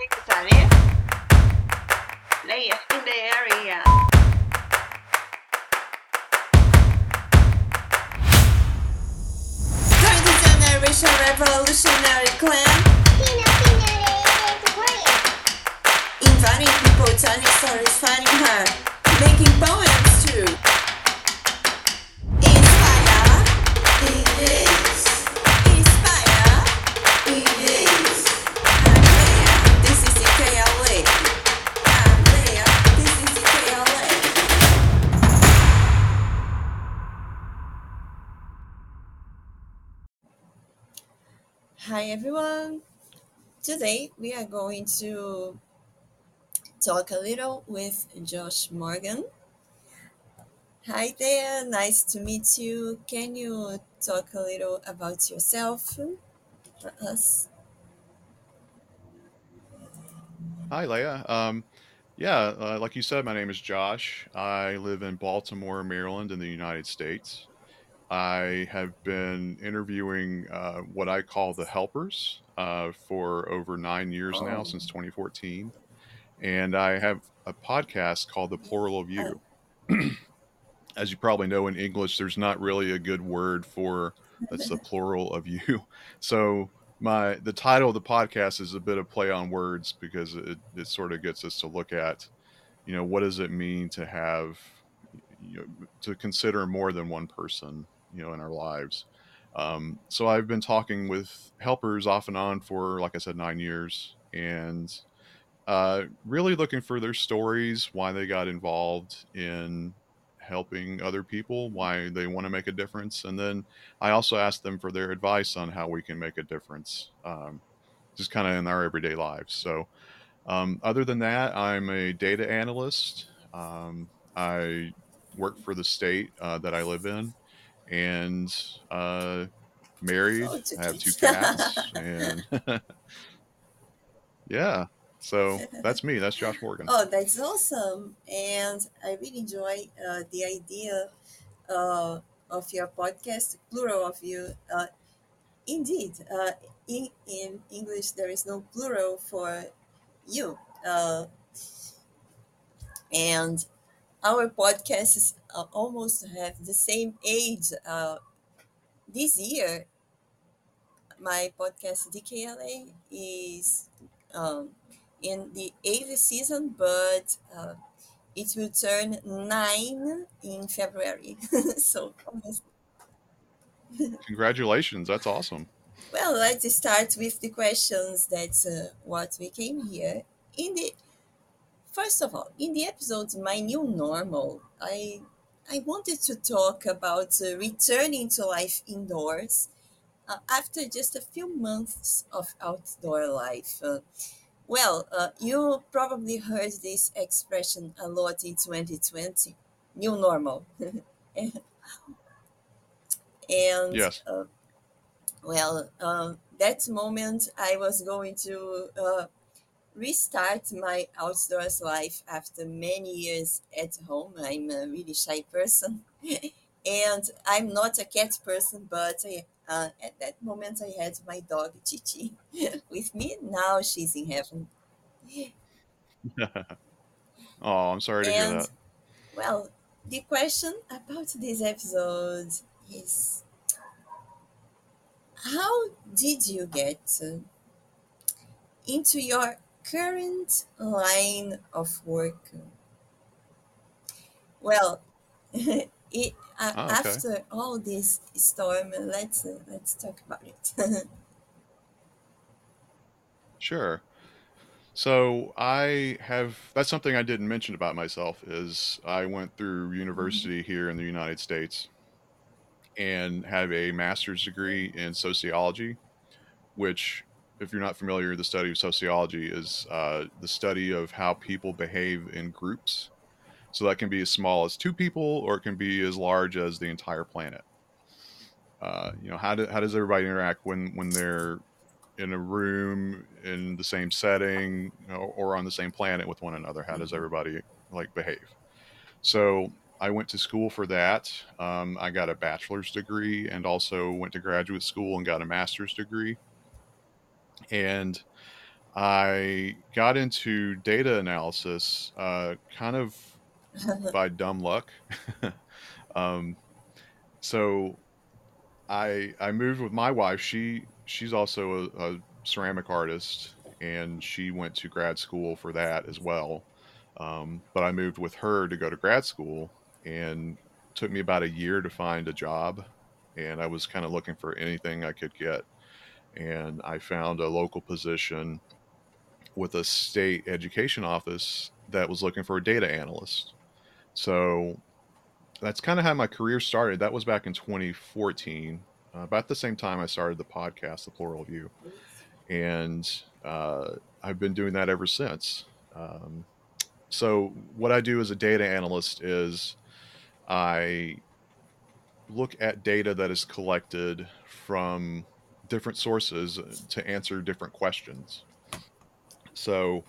Pakistani. Läyeh in the area. Third generation revolutionary clan, inviting people, telling stories, finding her, Today we are going to talk a little with Josh Morgan. Hi there, nice to meet you. Can you talk a little about yourself for us? Hi, Leah. Um, yeah, uh, like you said, my name is Josh. I live in Baltimore, Maryland, in the United States. I have been interviewing uh, what I call the helpers uh, for over nine years now, Oh, since 2014. And I have a podcast called The Plural of You. As you probably know, in English, there's not really a good word for that's the plural of you. So my the title of the podcast is a bit of play on words because it, it sort of gets us to look at you know what does it mean to have you know, to consider more than one person you know in our lives um, so i've been talking with helpers off and on for like i said nine years and uh, really looking for their stories why they got involved in helping other people why they want to make a difference and then i also ask them for their advice on how we can make a difference um, just kind of in our everyday lives so um, other than that, I'm a data analyst. Um, I work for the state uh, that I live in, and uh, married. oh, I have two cats, and yeah. So that's me. That's Josh Morgan. oh, that's awesome. And I really enjoy uh, the idea uh, of your podcast, plural of you. Uh, indeed, uh, in, in English, there is no plural for you. Uh, and our podcasts uh, almost have the same age. Uh, this year, my podcast DKLA is um, in the eighth season, but uh, it will turn nine in February. so, almost. Congratulations. That's awesome. well, let's start with the questions. That's uh, what we came here. In the first of all, in the episode "My New Normal," I I wanted to talk about uh, returning to life indoors uh, after just a few months of outdoor life. Uh, well, uh, you probably heard this expression a lot in 2020 new normal. and Yes. uh, well, um, that moment I was going to uh, restart my outdoors life after many years at home. I'm a really shy person. and I'm not a cat person, but I, uh, at that moment I had my dog Chichi with me. Now she's in heaven. oh, I'm sorry to hear And that. well, the question about this episode is how did you get uh, into your current line of work? Well, it, uh, Oh, okay. after all this storm, let's uh, let's talk about it. Sure. So I have that's something I didn't mention about myself is I went through Mhm. university here in the United States and have a master's degree in sociology, which, if you're not familiar, the study of sociology is uh, the study of how people behave in groups. So that can be as small as two people, or it can be as large as the entire planet. Uh, you know, how do, how does everybody interact when when they're in a room in the same setting you know, or on the same planet with one another? How does Mhm. everybody like behave? So I went to school for that. Um, I got a bachelor's degree and also went to graduate school and got a master's degree. And I got into data analysis uh, kind of by dumb luck. um, so I I moved with my wife. She she's also a, a ceramic artist, and she went to grad school for that as well. Um, but I moved with her to go to grad school, and took me about a year to find a job. And I was kind of looking for anything I could get, and I found a local position with a state education office that was looking for a data analyst. So that's kind of how my career started. That was back in 2014, uh, about the same time I started the podcast, The Plural View. And uh, I've been doing that ever since. Um, so, what I do as a data analyst is I look at data that is collected from different sources to answer different questions. So,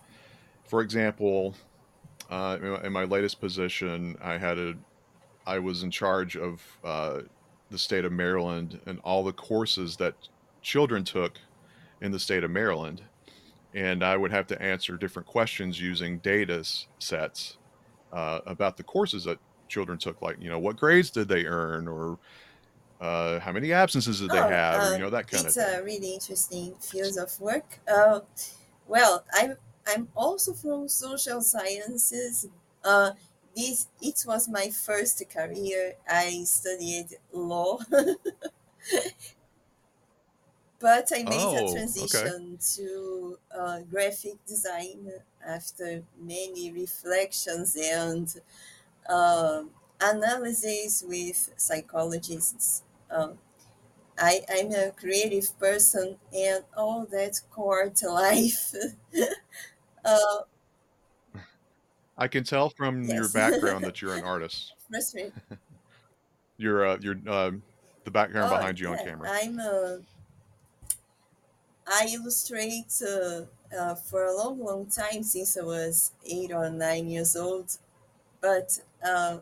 for example, uh, in my latest position, I had a, I was in charge of uh, the state of Maryland and all the courses that children took in the state of Maryland, and I would have to answer different questions using data sets uh, about the courses that children took, like you know what grades did they earn, or uh, how many absences did they Oh, have, or you uh, know that kind of it's a really interesting field of work. Uh, well, I'm I'm also from social sciences. Uh, this it was my first career. I studied law, but I made a Oh, okay. transition to uh, graphic design after many reflections and um analysis with psychologists. Um, I, I'm a creative person, and all that core to life. uh, I can tell from your background that you're an artist. frustrating. Your uh, your um, the background Oh, behind you on camera. I'm. Uh, I illustrate uh, uh, for a long, long time since I was eight or nine years old. But uh,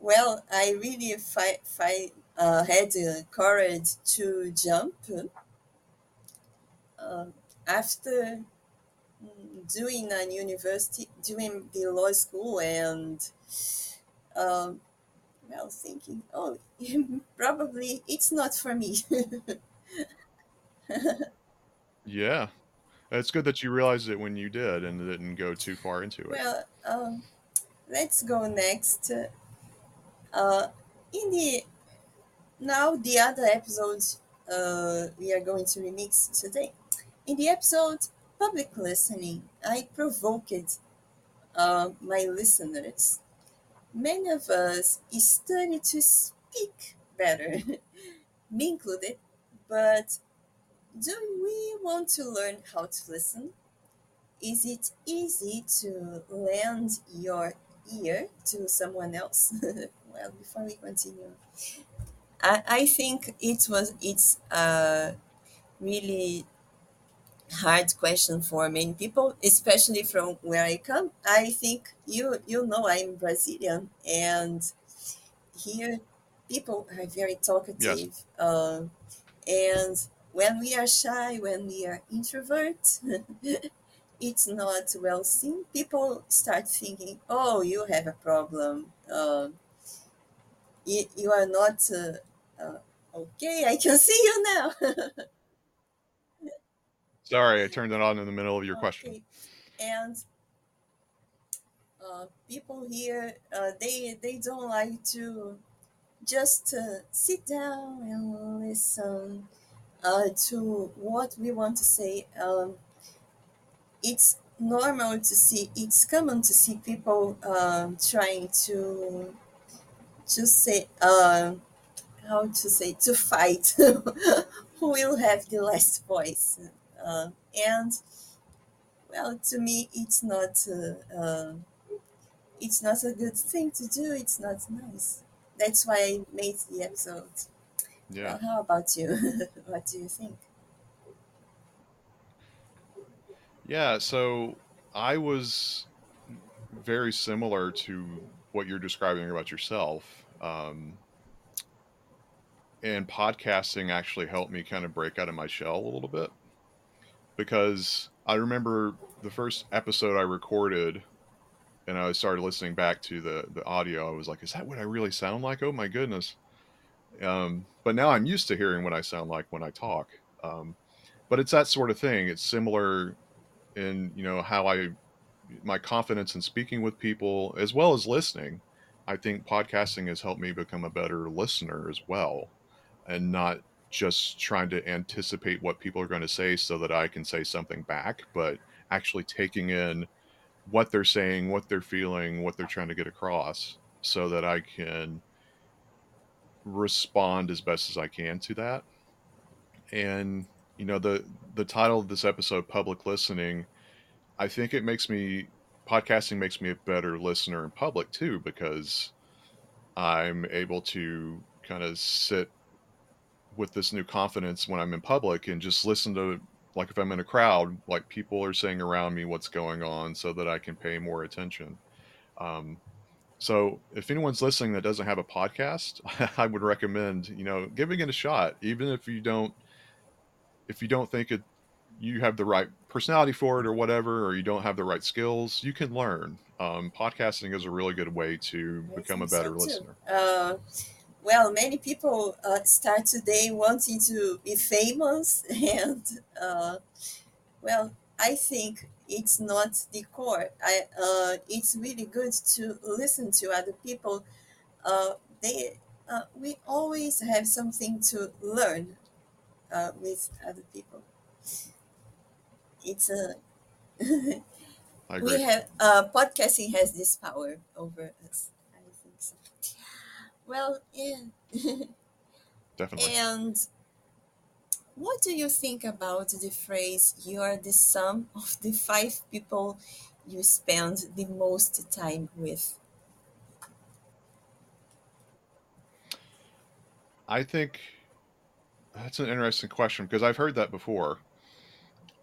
well, I really fi- fi- uh, had the courage to jump uh, after mm, doing an university, doing the law school, and um, well, thinking, oh, probably it's not for me. Yeah, it's good that you realized it when you did and didn't go too far into it. well, um, let's go next. Uh, in the now the other episodes uh, we are going to remix today. In the episode public listening, I provoked uh, my listeners. Many of us study to speak better, me included, but do we want to learn how to listen? Is it easy to lend your ear to someone else? well, before we continue, I, I think it was it's a really hard question for many people, especially from where I come. I think you you know I'm Brazilian, and here people are very Yes. talkative. Uh, and when we are shy, when we are introvert, it's not well seen. People start thinking, "Oh, you have a problem. Uh, you, you are not uh, uh, okay. I can see you now." Sorry, I turned it on in the middle of your question. and uh, people here uh, they they don't like to just uh, sit down and listen uh, to what we want to say. Um, it's normal to see. It's common to see people um, trying to to say uh, how to say to fight who will have the last voice. Uh, and well, to me, it's not. Uh, uh, it's not a good thing to do. It's not nice. That's why I made the episode. Yeah. Well, how about you? what do you think? Yeah, so I was very similar to what you're describing about yourself. Um, and podcasting actually helped me kind of break out of my shell a little bit. because I remember the first episode I recorded and I started listening back to the the audio. I was like, "Is that what I really sound like?" Oh my goodness! Um, but now I'm used to hearing what I sound like when I talk. Um, but it's that sort of thing. It's similar in you know how I my confidence in speaking with people as well as listening. I think podcasting has helped me become a better listener as well, and not just trying to anticipate what people are going to say so that I can say something back, but actually taking in what they're saying, what they're feeling, what they're trying to get across, so that I can respond as best as I can to that. And you know the the title of this episode, public listening, I think it makes me podcasting makes me a better listener in public too because I'm able to kind of sit with this new confidence when I'm in public and just listen to like if I'm in a crowd, like people are saying around me what's going on so that I can pay more attention. Um, so if anyone's listening that doesn't have a podcast, I would recommend, you know, giving it a shot, even if you don't, if you don't think it, you have the right personality for it or whatever, or you don't have the right skills, you can learn. Um, podcasting is a really good way to become a better listener. Uh, well, many people uh, start today wanting to be famous, and uh, well, I think it's not the core. I uh, it's really good to listen to other people. Uh, they uh, we always have something to learn uh, with other people. It's a we have uh, podcasting has this power over us. I think so. Well, yeah. Definitely. And what do you think about the phrase "you are the sum of the five people you spend the most time with"? I think that's an interesting question because I've heard that before.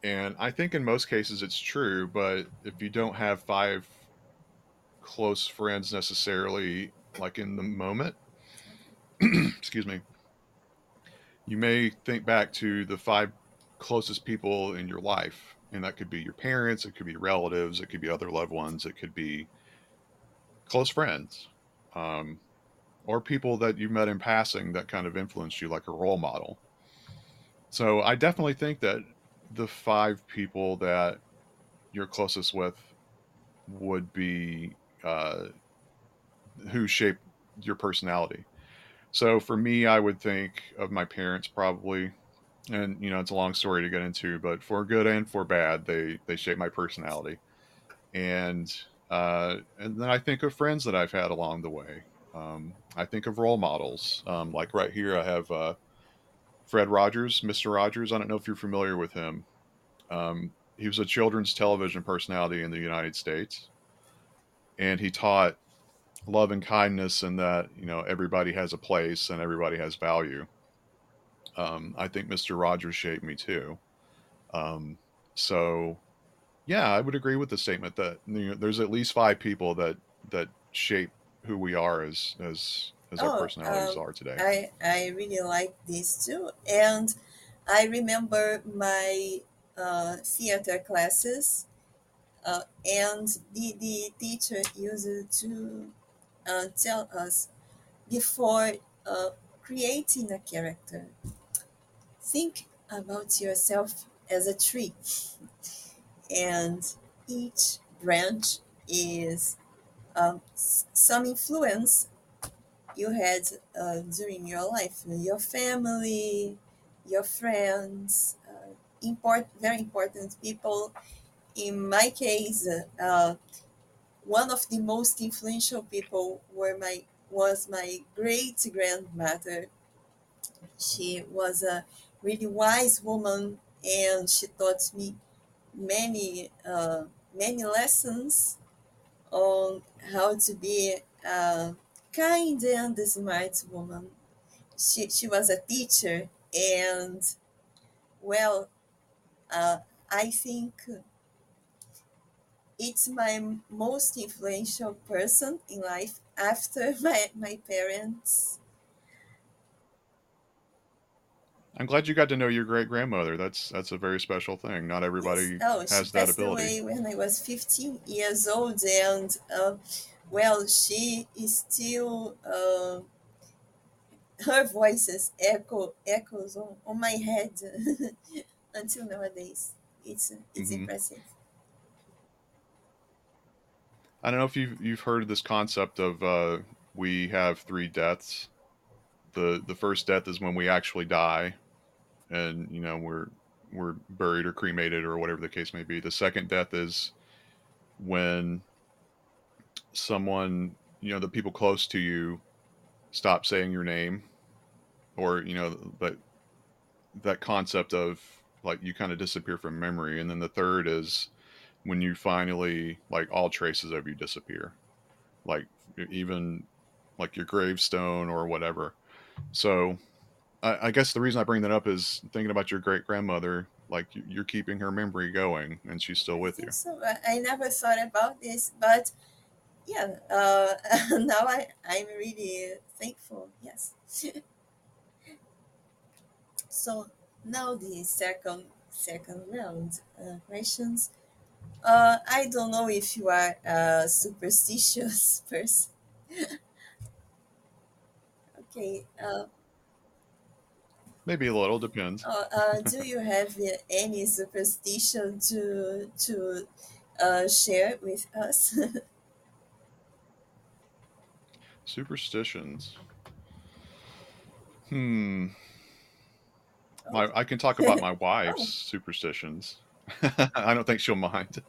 And I think in most cases it's true, but if you don't have five close friends necessarily, like in the moment, excuse me, you may think back to the five closest people in your life. And that could be your parents, it could be relatives, it could be other loved ones, it could be close friends, um, or people that you met in passing that kind of influenced you, like a role model. So I definitely think that the five people that you're closest with would be uh, who shape your personality. So for me, I would think of my parents probably, and you know it's a long story to get into, but for good and for bad, they they shape my personality, and uh, and then I think of friends that I've had along the way. Um, I think of role models, um, like right here I have uh, Fred Rogers, Mister Rogers. I don't know if you're familiar with him. Um, he was a children's television personality in the United States, and he taught love and kindness and that you know everybody has a place and everybody has value. Um, i think mr rogers shaped me too. Um, so yeah i would agree with the statement that you know, there's at least five people that that shape who we are as as as our Oh, personalities um, are today. I I really like this too, and I remember my uh, theater classes, uh, and the the teacher used to uh, tell us before uh, creating a character, think about yourself as a tree, and each branch is um, some influence you had uh, during your life, your family, your friends, uh, import, very important people. In my case, uh, one of the most influential people were my was my great grandmother. She was a really wise woman, and she taught me many uh, many lessons on how to be a kind and smart woman. She, she was a teacher, and well, uh, I think it's my most influential person in life after my, my parents. I'm glad you got to know your great grandmother. That's that's a very special thing. Not Yes. everybody Oh, she has that ability. away when I was 15 years old, and uh, well, she is still. Uh, her voices echo echoes on, on my head until nowadays. It's it's hmm impressive. I don't know if you've you've heard this concept of uh, we have three deaths. the The first death is when we actually die, and you know we're we're buried or cremated or whatever the case may be. The second death is when someone you know the people close to you stop saying your name, or you know, but that concept of like you kind of disappear from memory, and then the third is when you finally like all traces of you disappear, like even like your gravestone or whatever. So I, I guess the reason I bring that up is thinking about your great grandmother. Like you- you're keeping her memory going, and she's still with you. so. I, I never thought about this, but yeah, uh, now I, I'm really thankful. Yes. So now the second second round uh, questions. Uh, I don't know if you are a superstitious person. Okay. Uh, Maybe a little depends. uh, uh, do you have any superstition to to uh, share with us? Superstitions. Hmm. oh, My I can talk about my wife's oh, superstitions. I don't think she'll mind.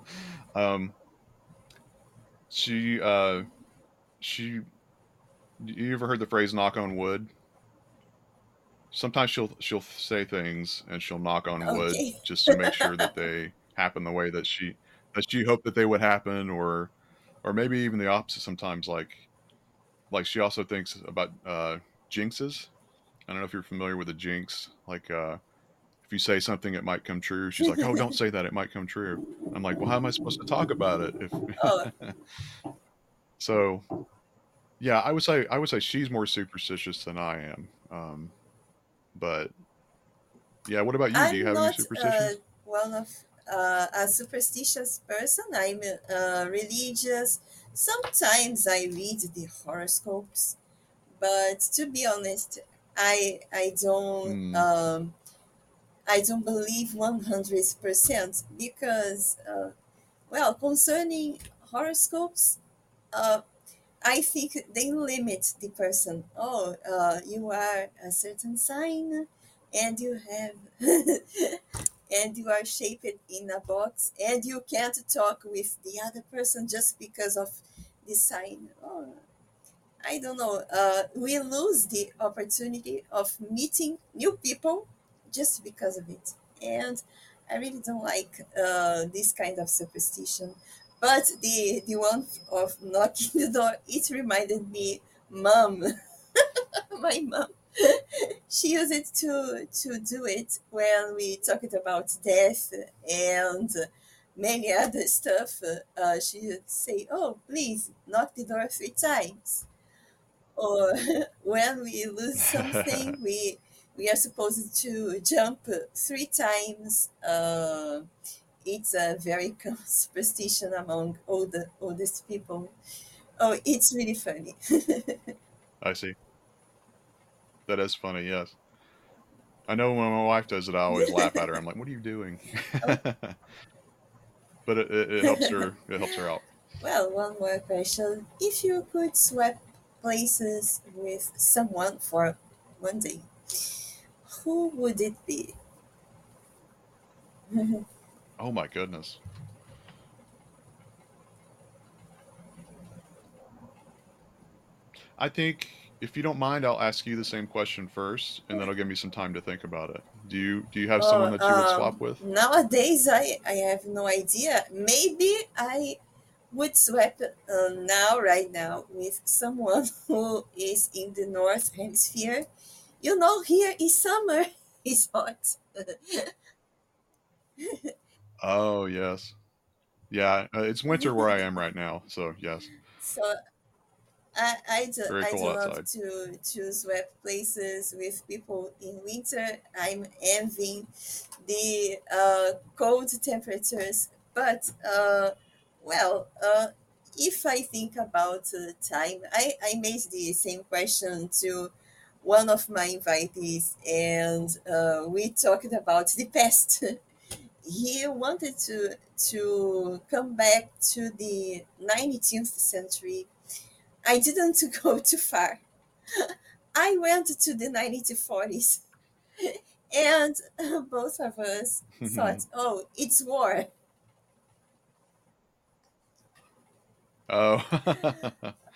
um, she uh, she. You ever heard the phrase "knock on wood"? Sometimes she'll she'll say things and she'll knock on wood okay. just to make sure that they happen the way that she that she hoped that they would happen, or or maybe even the opposite. Sometimes, like like she also thinks about uh, jinxes. I don't know if you're familiar with a jinx. Like uh, if you say something, it might come true. She's like, "Oh, don't say that; it might come true." I'm like, "Well, how am I supposed to talk about it?" oh, If so, yeah, I would say I would say she's more superstitious than I am. Um, but yeah, what about you? Do you have any not uh, superstitions? one of uh, a superstitious person. I'm uh, religious. Sometimes I read the horoscopes, but to be honest, I I don't Hmm. um, I don't believe one hundred percent because uh, well concerning horoscopes. Uh, I think they limit the person. Oh, uh, you are a certain sign, and you have, and you are shaped in a box, and you can't talk with the other person just because of the sign. Oh, I don't know. Uh, we lose the opportunity of meeting new people just because of it. And I really don't like uh, this kind of superstition. But the the one of knocking the door, it reminded me, mom, my mom. She used it to to do it when we talked about death and many other stuff. Uh, she would say, "Oh, please knock the door three times." or when we lose something we we are supposed to jump three times uh, it's a very common superstition among all the oldest people oh it's really funny I see. That is funny. Yes, I know when my wife does it, I always laugh at her. I'm like, "What are you doing?" but it, it, it helps her. It helps her out. well one more question if you could swap places with someone for one day who would it be Oh my goodness. I think if you don't mind, I'll ask you the same question first, and then I'll give me some time to think about it. Do you do you have someone that you would swap um, with? nowadays I, I have no idea. Maybe I would swap uh, now, right now, with someone who is in the North Hemisphere. You know, here is summer. It's hot. Oh yes, yeah. Uh, it's winter where I am right now, so yes. so I, I, do, Very I do cool love outside. to choose web places with people in winter. I'm envying the uh, cold temperatures. But, uh, well, uh, if I think about the time, I, I made the same question to one of my invitees, and uh, we talked about the past. he wanted to to come back to the 19th century. I didn't go too far. I went to the 1940s, and both of us thought, "Oh, it's war." oh,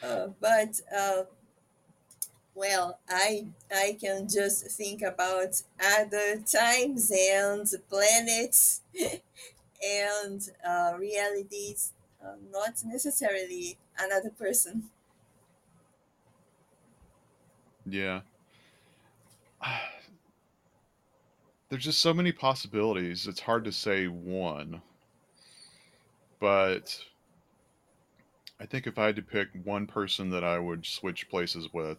Uh, but uh, well, I I can just think about other times and planets and uh, realities, uh, not necessarily another person. yeah. There's just so many possibilities. It's hard to say one, but I think if I had to pick one person that I would switch places with,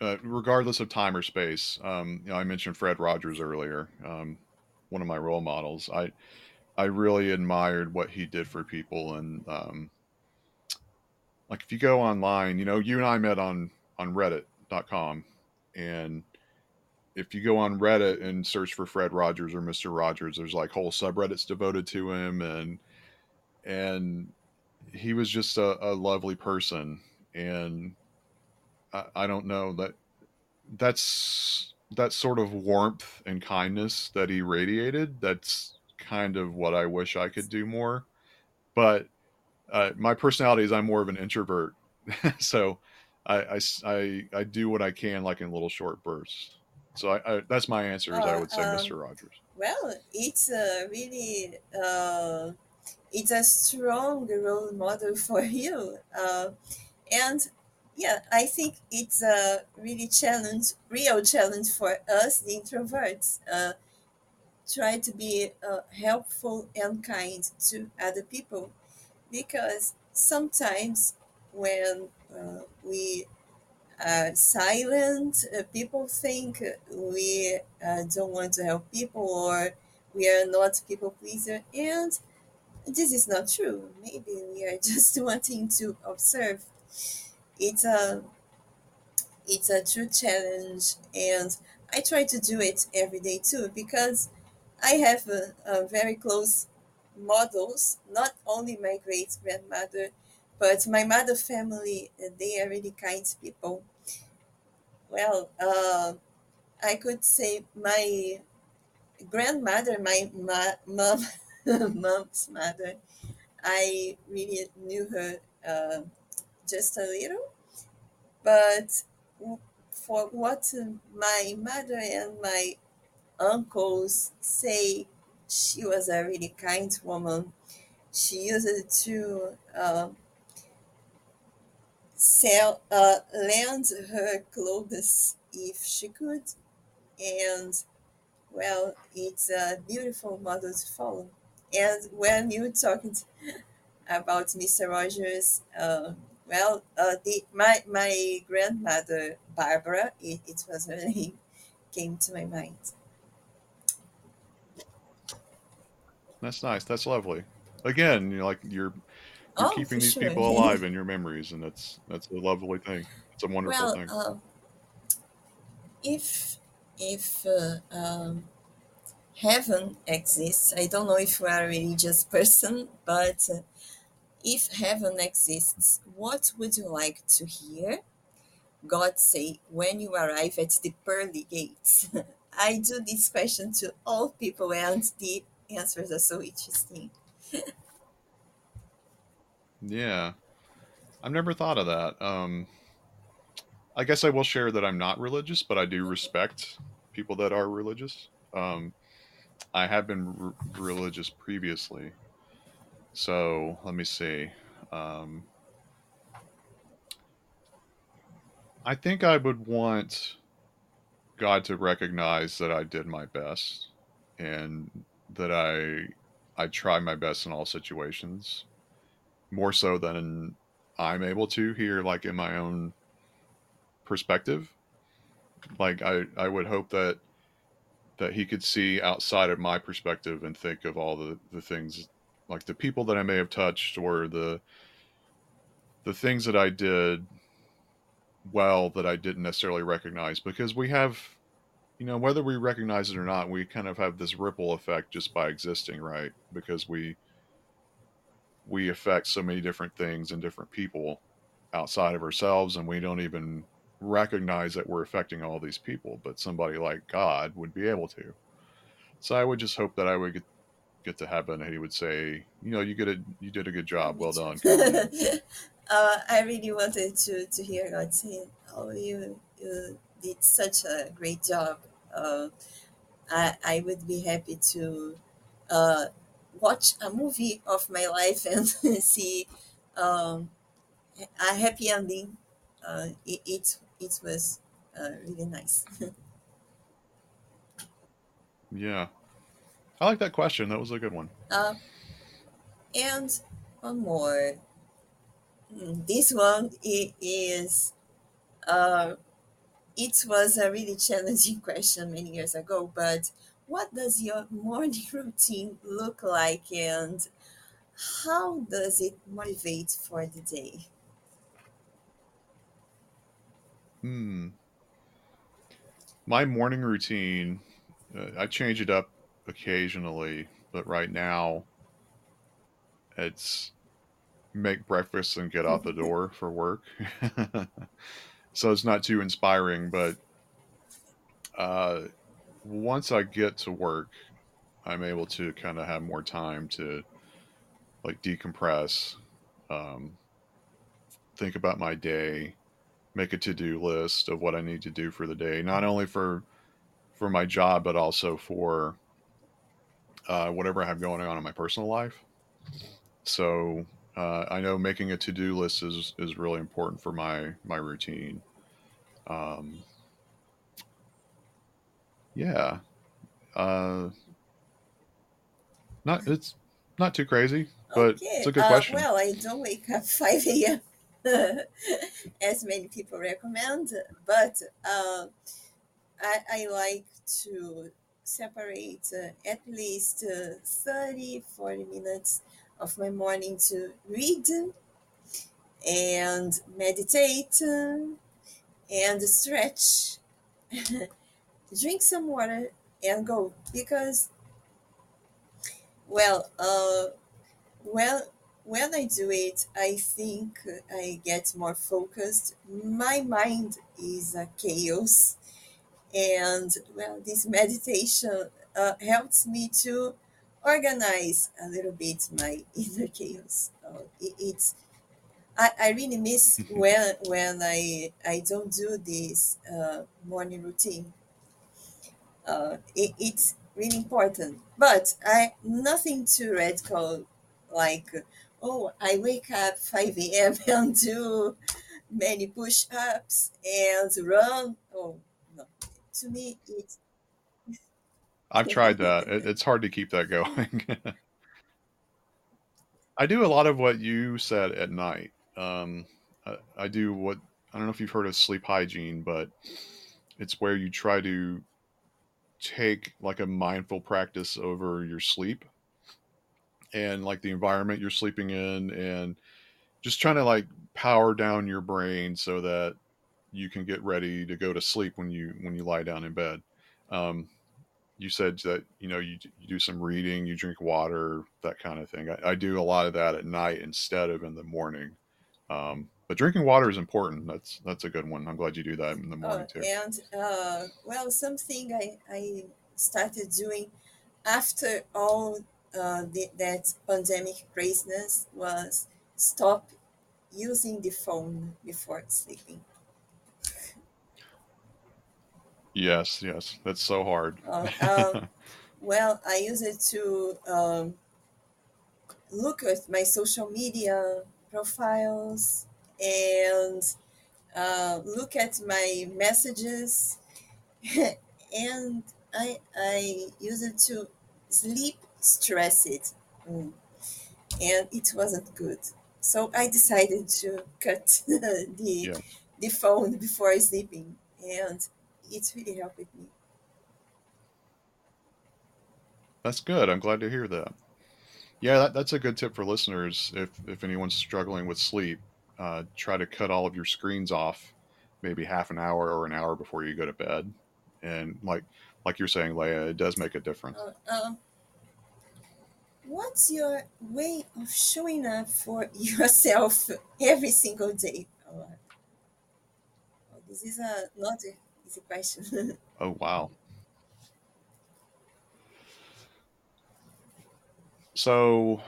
uh, regardless of time or space, um, you know, I mentioned Fred Rogers earlier, um, one of my role models. I I really admired what he did for people, and um, like if you go online, you know, you and I met on on Reddit.com, and if you go on Reddit and search for Fred Rogers or Mister Rogers, there's like whole subreddits devoted to him, and and he was just a, a lovely person, and I, I don't know that that's that sort of warmth and kindness that he radiated. That's kind of what I wish I could do more, but uh, my personality is I'm more of an introvert, so I, I, I do what I can like in little short bursts. So I, I, that's my answer is I would say um, Mr. Rogers. well, it's a really uh, it's a strong role model for you, uh, and yeah, I think it's a really challenge, real challenge for us, the introverts. Uh, try to be uh, helpful and kind to other people because sometimes when uh, we are silent, uh, people think we uh, don't want to help people or we are not people pleaser, and this is not true. Maybe we are just wanting to observe. It's a it's a true challenge, and I try to do it every day too because I have a, a very close models, not only my great grandmother, but my mother family. They are really kind people. Well, uh, I could say my grandmother, my ma- mom, mom's mother. I really knew her uh, just a little, but for what my mother and my uncles say, she was a really kind woman. She used to uh, sell, uh, lend her clothes if she could, and well, it's a beautiful model to follow. And when you talked about Mr. Rogers, uh, well, uh, the my my grandmother Barbara, it, it was her name, came to my mind. That's nice. That's lovely. Again, you're like you're you're Oh, keeping these sure. people alive in your memories, and that's that's a lovely thing. It's a wonderful well, thing. uh, if if uh, um, heaven exists, I don't know if you are a religious person, but uh, if heaven exists, what would you like to hear God say when you arrive at the pearly gates? I do this question to all people, and the answers are so interesting. Yeah, I've never thought of that. Um, I guess I will share that I'm not religious, but I do respect people that are religious. Um, I have been religious previously, so let me see. Um, I think I would want God to recognize that I did my best and that I I try my best in all situations. more so than I'm able to here, like in my own perspective. Like I, I would hope that that he could see outside of my perspective and think of all the, the things like the people that I may have touched or the the things that I did well that I didn't necessarily recognize. Because we have you know whether we recognize it or not we kind of have this ripple effect just by existing right? Because we we affect so many different things and different people outside of ourselves and we don't even recognize that we're affecting all these people but somebody like god would be able to. So i would just hope that i would get, get to heaven and he would say you know you get a you did a good job well done uh, i really wanted to to hear god say oh you you did such a great job uh, I, I would be happy to uh, watch a movie of my life and see um, a happy ending. Uh, it, it, it was uh, really nice. yeah. I like that question. That was a good one. Uh, and one more. Hmm, this one is uh, it was a really challenging question many years ago, but what does your morning routine look like and how does it motivate for the day? Hmm. My morning routine, uh, I change it up occasionally, but right now it's make breakfast and get out the door for work. so it's not too inspiring. But uh, once I get to work, I'm able to kind of have more time to like decompress, um, think about my day, make a to do list of what I need to do for the day, not only for for my job but also for uh, whatever I have going on in my personal life. So uh, I know making a to do list is is really important for my my routine. Um, yeah, uh, not it's not too crazy, but Okay, it's a good uh, question. well, I don't wake up 5 a.m. as many people recommend, but uh, I, I like to separate uh, at least uh, 30, 40 minutes of my morning to read and meditate uh, and stretch, drink some water, and go. Because, well, uh, well, when I do it, I think I get more focused. My mind is a chaos, and well, this meditation uh, helps me to organize a little bit my inner chaos. Uh, it, it's I, I really miss when when I I don't do this uh, morning routine. Uh, it, it's really important, but I nothing too radical like oh I wake up five a.m. and do many push-ups and run. Oh to me it's I've tried that. It, it's hard to keep that going. I do a lot of what you said at night. Um, I, I do what I don't know if you've heard of sleep hygiene, but it's where you try to take like a mindful practice over your sleep and like the environment you're sleeping in and just trying to like power down your brain so that you can get ready to go to sleep when you when you lie down in bed. Um, you said that you know you, you do some reading, you drink water, that kind of thing. I, I do a lot of that at night instead of in the morning. Um, but drinking water is important. That's that's a good one. I'm glad you do that in the uh, morning too. and uh, well something I I started doing after all uh, the, that pandemic craziness was stop using the phone before sleeping. Yes, yes, that's so hard. Uh, um, well, I use it to um, look at my social media profiles and uh, look at my messages, and I I use it to sleep stress it, Mm. and it wasn't good. So I decided to cut the Yeah. the phone before sleeping, and it really helped me. That's good. I'm glad to hear that. Yeah, that, that's a good tip for listeners. If if anyone's struggling with sleep, uh, try to cut all of your screens off, maybe half an hour or an hour before you go to bed. And like like you're saying, Läyeh, it does make a difference. Uh, um, what's your way of showing up for yourself every single day? Oh, this is a not question. Oh wow. So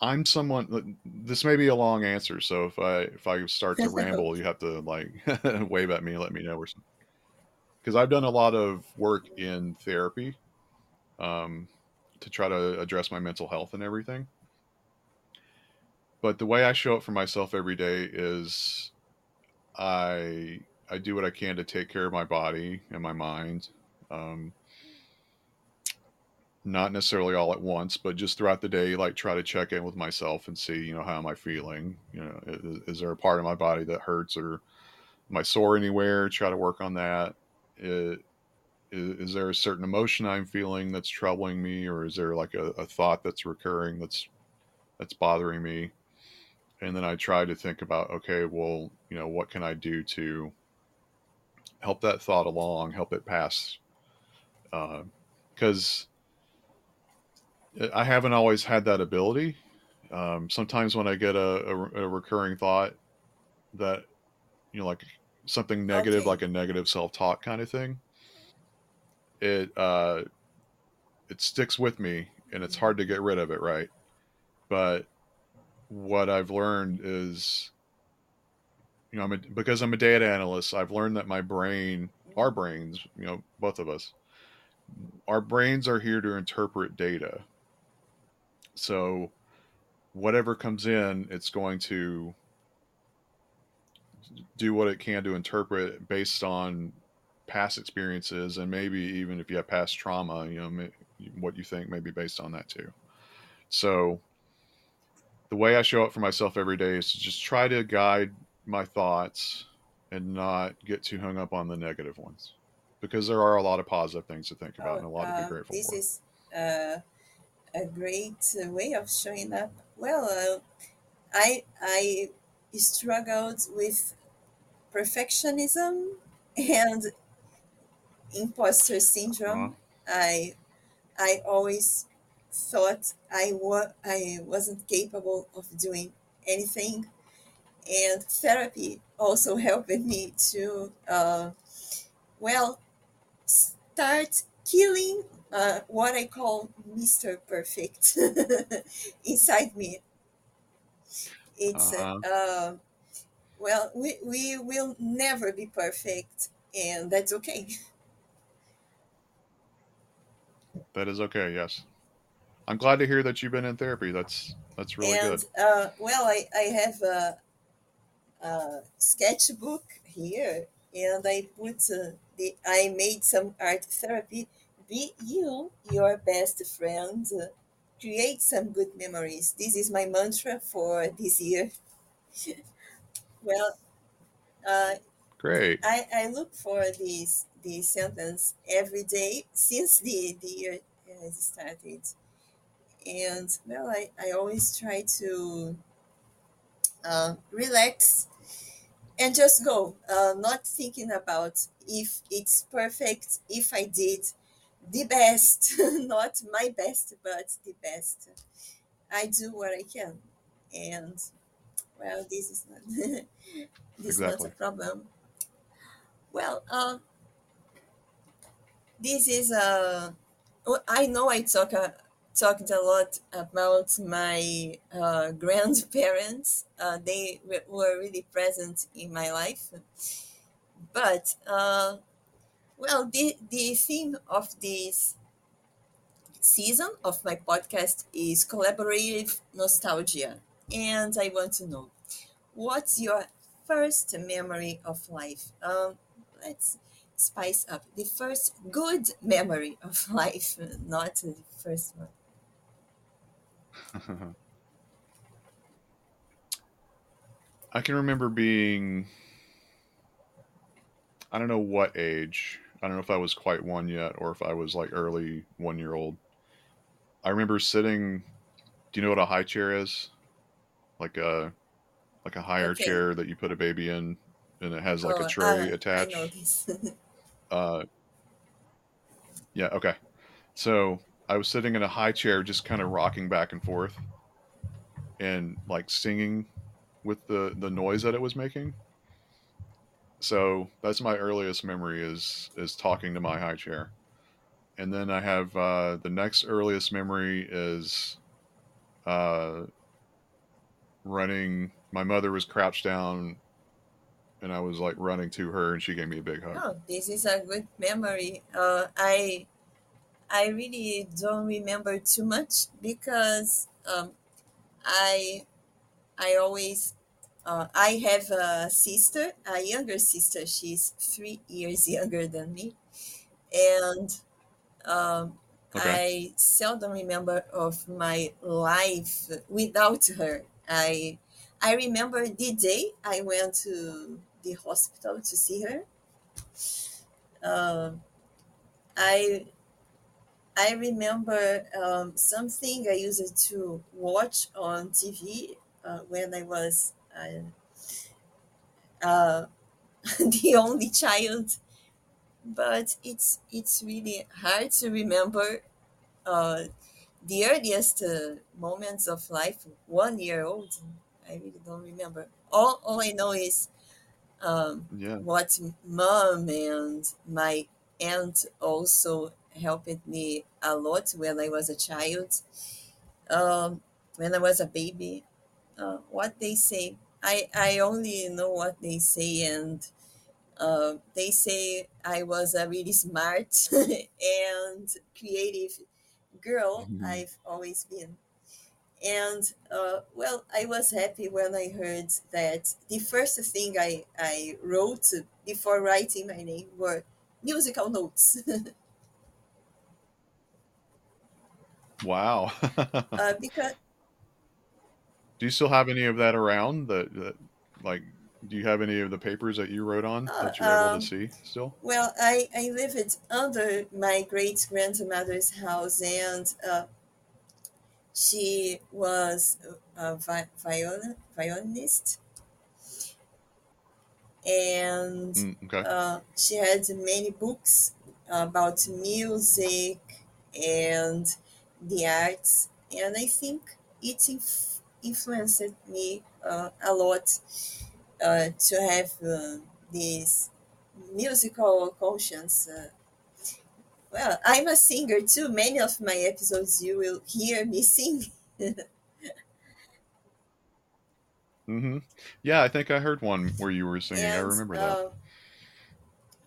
I'm someone. This may be a long answer, so if I if I start to ramble, you have to like wave at me and let me know or something. Because I've done a lot of work in therapy um, to try to address my mental health and everything. But the way I show up for myself every day is I I do what I can to take care of my body and my mind. Um, not necessarily all at once, but just throughout the day, like try to check in with myself and see, you know, how am I feeling? You know, is, is there a part of my body that hurts or am I sore anywhere? Try to work on that. It, is, is there a certain emotion I'm feeling that's troubling me, or is there like a, a thought that's recurring that's that's bothering me? And then I try to think about, okay, well, you know, what can I do to help that thought along, help it pass? Because uh, I haven't always had that ability. Um, sometimes when I get a, a, a recurring thought that, you know, like something negative, okay. like a negative self talk kind of thing, it uh, it sticks with me and it's hard to get rid of it, right? But what I've learned is, you know, I'm a, because I'm a data analyst, I've learned that my brain, our brains, you know, both of us, our brains are here to interpret data. So whatever comes in, it's going to do what it can to interpret based on past experiences and maybe even if you have past trauma, you know, what you think may be based on that too. So the way I show up for myself every day is to just try to guide my thoughts and not get too hung up on the negative ones because there are a lot of positive things to think about Oh, and a lot to be um, grateful this for. is uh, a great uh, way of showing up. Well, uh, I I struggled with perfectionism and imposter Uh, syndrome. I I always thought I wa- I wasn't capable of doing anything, and therapy also helped me to uh, well start killing uh, what I call Mr. Perfect inside me. It's uh, uh-huh. uh, well, we, we will never be perfect, and that's okay. That is okay. Yes. I'm glad to hear that you've been in therapy. That's that's really And good. uh, well, I, I have a, a sketchbook here, and I put uh, the I made some art therapy. Be you your best friend. uh, Create some good memories. This is my mantra for this year. Well, uh, Great. I, I look for this this sentence every day since the, the year has started. And well, I, I always try to uh, relax and just go, uh, not thinking about if it's perfect, if I did the best, not my best, but the best. I do what I can. And well, this is not this is not a problem. Well, uh, this is a Well, I know I talk uh, talked a lot about my uh, grandparents. Uh, they w- were really present in my life, but uh, well, the the theme of this season of my podcast is collaborative nostalgia, and I want to know what's your first memory of life. Um, let's spice up the first good memory of life, not the first one. I can remember being I don't know what age. I don't know if I was quite one yet or if I was like early one year old. I remember sitting do you know what a high chair is? Like a like a higher Okay. chair that you put a baby in and it has like a Oh, tray uh, attached. Uh yeah, okay. So I was sitting in a high chair just kind of rocking back and forth and like singing with the the noise that it was making. So that's my earliest memory is is talking to my high chair. And then I have uh, the next earliest memory is uh, running. My mother was crouched down, and I was like running to her, and she gave me a big hug. oh, this is a good memory. Uh, I I really don't remember too much because um, I I always uh, I have a sister, a younger sister. She's three years younger than me, and um, Okay. I seldom remember of my life without her. I I remember the day I went to the hospital to see her. Um I I remember um, something I used to watch on TV uh, when I was uh, uh, the only child, but it's it's really hard to remember uh, the earliest uh, moments of life. One year old, I really don't remember. All all I know is um, Yeah. what mom and my aunt also helped me a lot when I was a child. Um, when I was a baby, uh, what they say, I, I only know what they say, and uh, they say I was a really smart and creative girl. Mhm. I've always been. And uh, well, I was happy when I heard that the first thing I, I wrote before writing my name were musical notes. Wow. uh, because do you still have any of that around? That, that like, do you have any of the papers that you wrote on uh, that you're able to um, see still? well, I, I lived under my great grandmother's house, and uh, she was a vi- viol- violinist, and Mm, okay. uh, she had many books about music and the arts, and I think it inf- influenced me uh, a lot uh, to have uh, this musical conscience. Uh, well, I'm a singer too. Many of my episodes you will hear me sing. hmm Yeah, I think I heard one where you were singing. I and remember that. uh,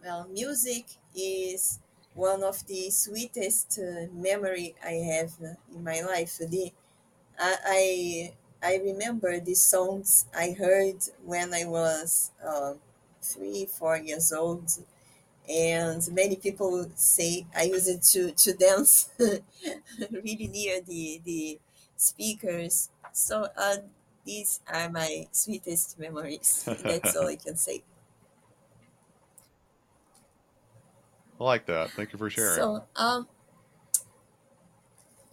well, music is one of the sweetest uh, memory I have uh, in my life. The I, I remember the songs I heard when I was uh, three, four years old, and many people say I use it to to dance really near the the speakers. So uh, these are my sweetest memories. That's all I can say. I like that. Thank you for sharing. So um,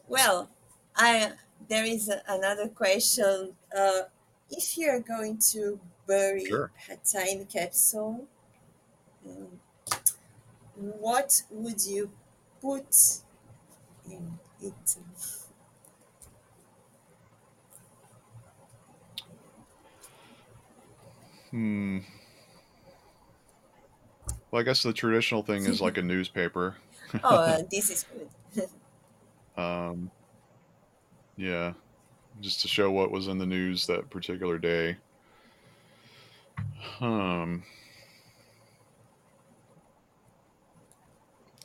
well, I there is a, another question. Uh, if you're going to bury Sure. a time capsule, mm, what would you put in it? Hmm. Well, I guess the traditional thing is like a newspaper. Oh, uh, this is good. Um, yeah, just to show what was in the news that particular day. Um,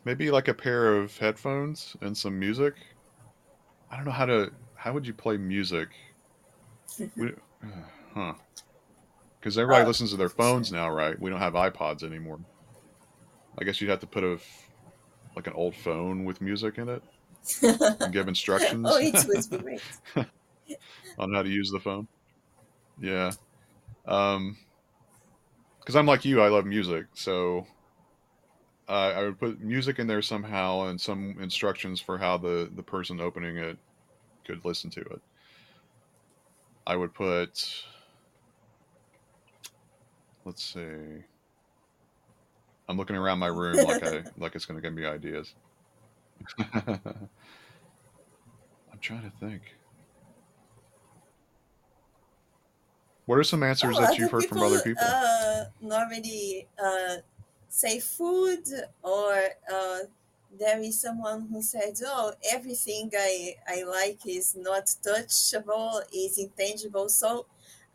maybe like a pair of headphones and some music. I don't know how to. How would you play music? We, huh? Because everybody Oh, listens to their phones now, right? We don't have iPods anymore. I guess you'd have to put a like an old phone with music in it and give instructions. oh, it would be great. on how to use the phone. Yeah. Um, because I'm like you, I love music, so uh, I would put music in there somehow and some instructions for how the the person opening it could listen to it. I would put, let's see. I'm looking around my room like I like it's going to give me ideas. I'm trying to think. What are some answers Oh, that you've heard from other people? uh, normally uh, say food, or uh, there is someone who said, "Oh, everything I I like is not touchable, is intangible." So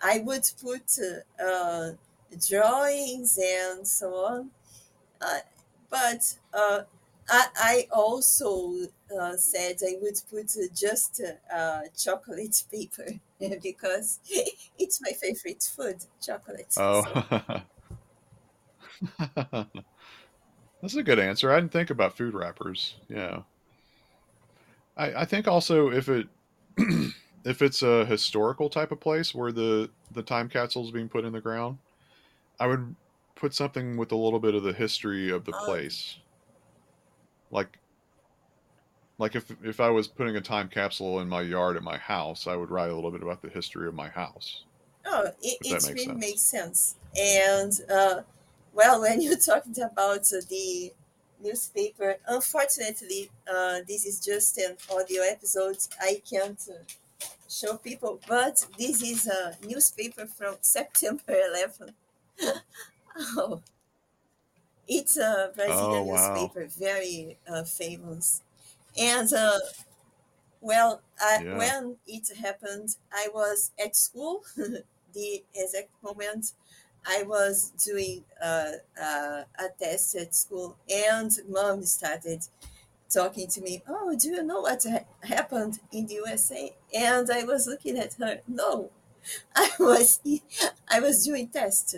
I would put uh, uh, drawings and so on. Uh, but uh, I, I also uh, said I would put uh, just uh, chocolate paper because it's my favorite food, chocolate. Oh, So, that's a good answer. I didn't think about food wrappers. Yeah, I, I think also if it if it's a historical type of place where the the time capsule is being put in the ground, I would put something with a little bit of the history of the uh, place. Like like if if I was putting a time capsule in my yard at my house, I would write a little bit about the history of my house. oh, it, it makes really sense. makes sense. And uh, well, when you talked about uh, the newspaper, unfortunately, uh, this is just an audio episode. I can't uh, show people, but this is a newspaper from September 11th. Oh, it's a Oh Brazilian wow. newspaper, very uh, famous. And uh, well, I, Yeah. when it happened, I was at school. the exact moment I was doing uh, uh, a test at school, and mom started talking to me. Oh, do you know what ha- happened in the USA? And I was looking at her. No, I was I was doing test.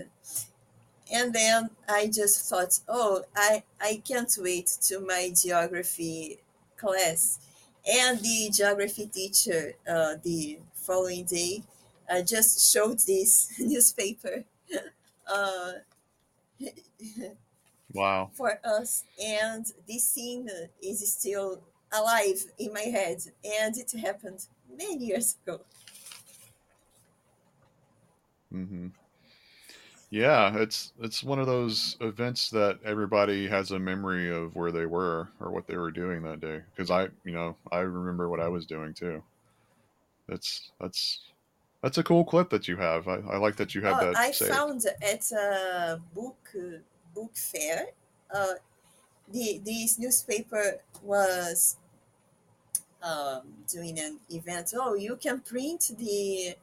And then I just thought, oh, I, I can't wait to my geography class. And the geography teacher, uh, the following day, uh, just showed this newspaper uh, Wow. for us. And this scene is still alive in my head. And it happened many years ago. hmm Yeah, it's it's one of those events that everybody has a memory of where they were or what they were doing that day. Because I, you know, I remember what I was doing too. That's that's that's a cool clip that you have. I, I like that you have Oh, that I saved. found at a book uh, book fair. Uh, the this newspaper was um, doing an event. Oh, you can print the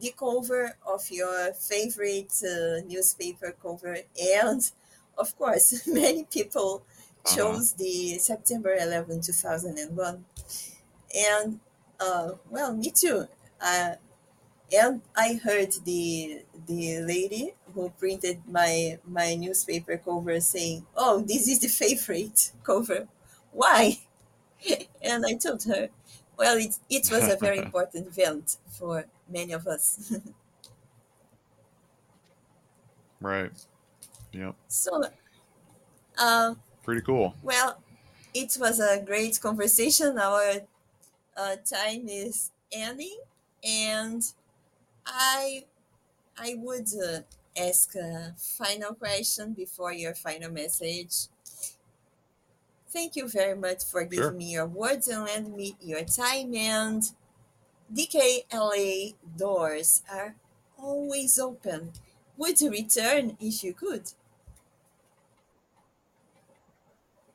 the cover of your favorite uh, newspaper cover, and of course, many people Uh huh. chose the September 11, 2001. And uh, well, me too. Uh, and I heard the the lady who printed my my newspaper cover saying, "Oh, this is the favorite cover. Why?" And I told her, "Well, it it was a very important event for many of us." right. Yep. so, uh, Pretty cool. well, it was a great conversation. Our uh, time is ending, and I I would uh, ask a final question before your final message. Thank you very much for giving Sure. me your words and lending me your time. And DKLA doors are always open. Would you return if you could?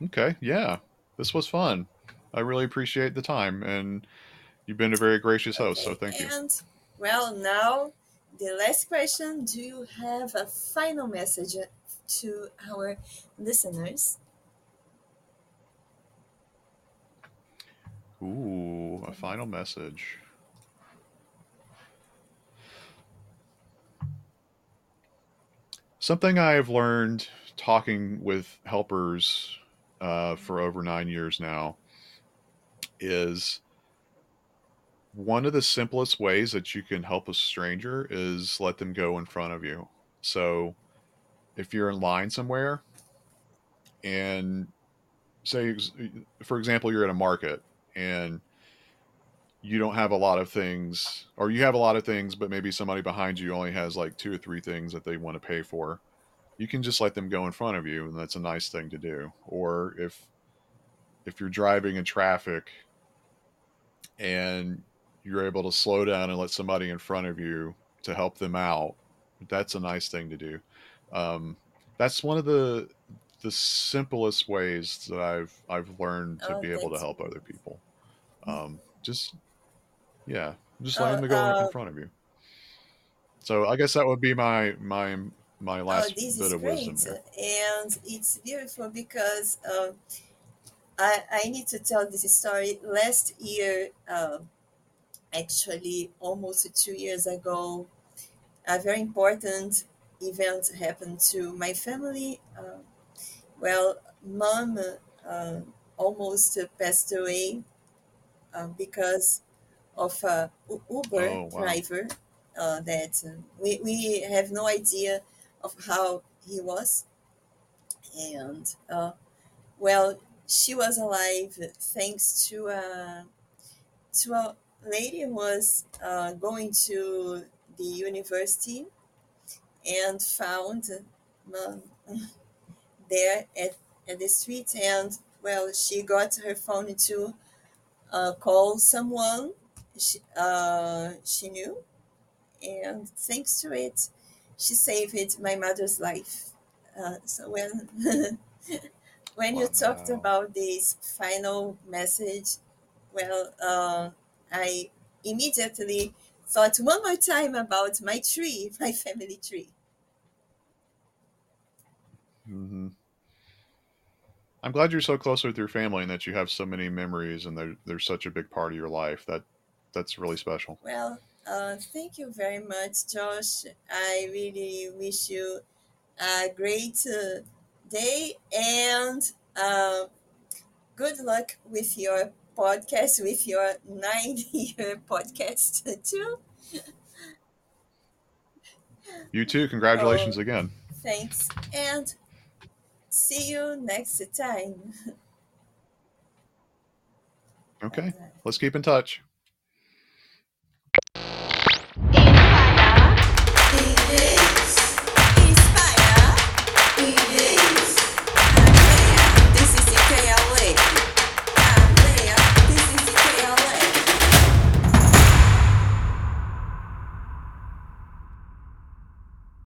Okay. Yeah. This was fun. I really appreciate the time, and you've been a very gracious host. So Okay. thank you. And well, now the last question Do you have a final message to our listeners? Ooh, a final message. Something I have learned talking with helpers uh, for over nine years now is one of the simplest ways that you can help a stranger is let them go in front of you. So if you're in line somewhere and say for example you're at a market and you don't have a lot of things or you have a lot of things but maybe somebody behind you only has like two or three things that they want to pay for you can just let them go in front of you and that's a nice thing to do. Or if if you're driving in traffic and you're able to slow down and let somebody in front of you to help them out that's a nice thing to do. Um, that's one of the the simplest ways that I've I've learned to Oh, be able to help other people. Um, just yeah, just oh, letting them go in in uh, front of you. So I guess that would be my my my oh, last bit of wisdom great, there. and it's beautiful because um, I I need to tell this story. Last year, um, actually, almost two years ago, a very important event happened to my family. Uh, well, mom uh, almost passed away uh, because of a U- Uber Oh wow. driver uh, that uh, we, we have no idea of how he was. And uh, well, she was alive thanks to a, to a lady who was uh, going to the university and found mom there at, at the street. And well, she got her phone to uh, call someone she, uh, she knew and thanks to it, she saved my mother's life. Uh, so when when you talked about this final message, well, uh, I immediately thought one more time about my tree, my family tree. hmm I'm glad you're so close with your family and that you have so many memories and they're they're such a big part of your life. That that's really special. Well, uh, thank you very much, Josh. I really wish you a great uh, day and uh, good luck with your podcast, with your nine year podcast too. You too. Oh, Congratulations again. thanks. And see you next time. Okay. Let's keep in touch.